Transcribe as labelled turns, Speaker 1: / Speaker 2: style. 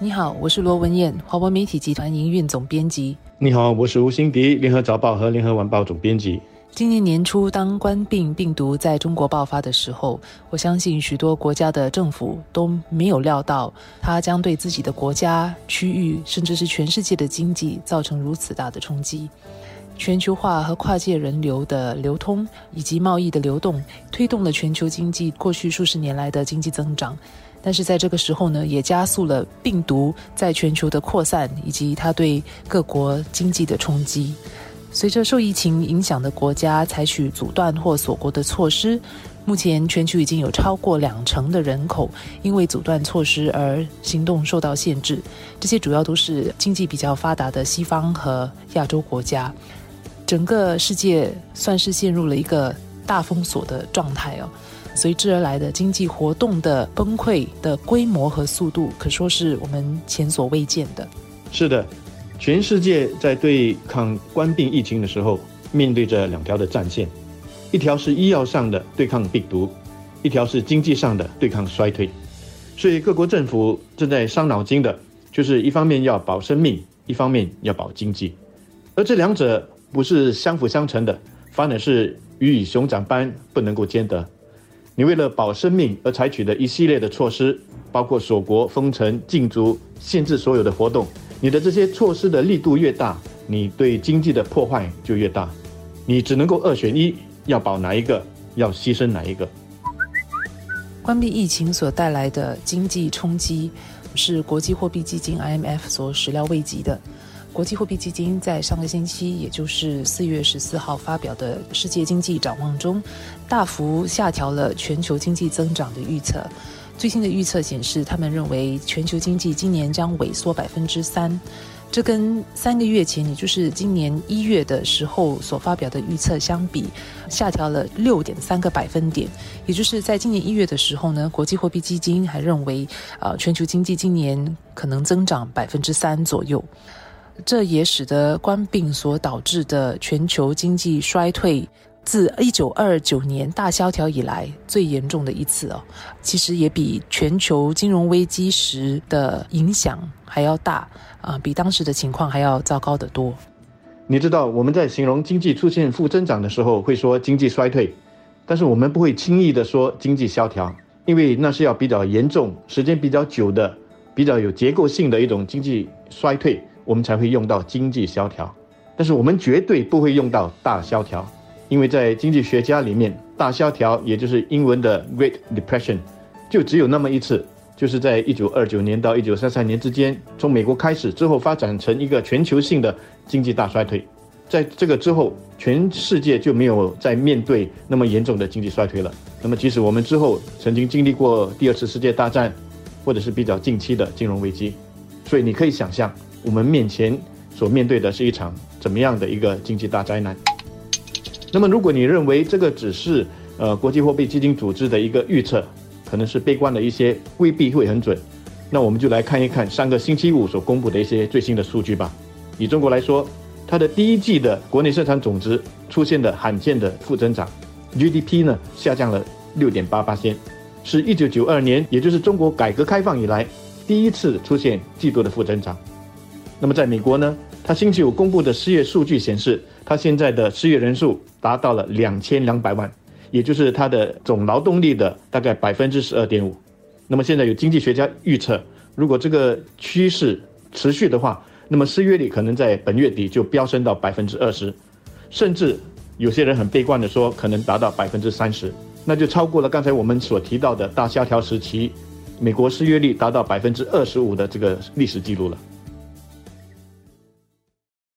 Speaker 1: 你好，我是罗文燕，华文媒体集团营运总编辑。
Speaker 2: 你好，我是吴新迪，联合早报和联合晚报总编辑。
Speaker 1: 今年年初，当冠病病毒在中国爆发的时候，我相信许多国家的政府都没有料到，它将对自己的国家、区域，甚至是全世界的经济造成如此大的冲击。全球化和跨界人流的流通，以及贸易的流动，推动了全球经济过去数十年来的经济增长。但是在这个时候呢，也加速了病毒在全球的扩散，以及它对各国经济的冲击。随着受疫情影响的国家采取阻断或锁国的措施，目前全球已经有超过两成的人口因为阻断措施而行动受到限制。这些主要都是经济比较发达的西方和亚洲国家。整个世界算是陷入了一个大封锁的状态哦。随之而来的经济活动的崩溃的规模和速度，可说是我们前所未见的。
Speaker 2: 是的，全世界在对抗冠病疫情的时候，面对着两条的战线，一条是医药上的对抗病毒，一条是经济上的对抗衰退。所以各国政府正在伤脑筋的，就是一方面要保生命，一方面要保经济，而这两者不是相辅相成的，反而是鱼与熊掌般不能够兼得。你为了保生命而采取的一系列的措施，包括锁国、封城、禁足、限制所有的活动，你的这些措施的力度越大，你对经济的破坏就越大。你只能够二选一，要保哪一个，要牺牲哪一个。
Speaker 1: 关闭疫情所带来的经济冲击，是国际货币基金 IMF 所始料未及的。国际货币基金在上个星期，也就是四月十四号发表的世界经济展望中，大幅下调了全球经济增长的预测。最新的预测显示，他们认为全球经济今年将萎缩百分之三，这跟三个月前，也就是今年一月的时候所发表的预测相比，下调了六点三个百分点。也就是在今年一月的时候呢，国际货币基金还认为，呃，全球经济今年可能增长百分之三左右。这也使得冠病所导致的全球经济衰退，自一九二九年大萧条以来最严重的一次哦。其实也比全球金融危机时的影响还要大啊，比当时的情况还要糟糕得多。
Speaker 2: 你知道我们在形容经济出现负增长的时候，会说经济衰退，但是我们不会轻易的说经济萧条，因为那是要比较严重、时间比较久的、比较有结构性的一种经济衰退。我们才会用到经济萧条，但是我们绝对不会用到大萧条，因为在经济学家里面，大萧条也就是英文的 Great Depression，就只有那么一次，就是在一九二九年到一九三三年之间，从美国开始之后发展成一个全球性的经济大衰退，在这个之后，全世界就没有再面对那么严重的经济衰退了。那么即使我们之后曾经经历过第二次世界大战，或者是比较近期的金融危机，所以你可以想象。我们面前所面对的是一场怎么样的一个经济大灾难？那么，如果你认为这个只是呃国际货币基金组织的一个预测，可能是悲观的一些，未必会很准。那我们就来看一看上个星期五所公布的一些最新的数据吧。以中国来说，它的第一季的国内生产总值出现的罕见的负增长，GDP 呢下降了六点八八仙，是一九九二年，也就是中国改革开放以来第一次出现季度的负增长。那么在美国呢，它星期五公布的失业数据显示，它现在的失业人数达到了两千两百万，也就是它的总劳动力的大概百分之十二点五。那么现在有经济学家预测，如果这个趋势持续的话，那么失业率可能在本月底就飙升到百分之二十，甚至有些人很悲观的说，可能达到百分之三十，那就超过了刚才我们所提到的大萧条时期美国失业率达到百分之二十五的这个历史记录了。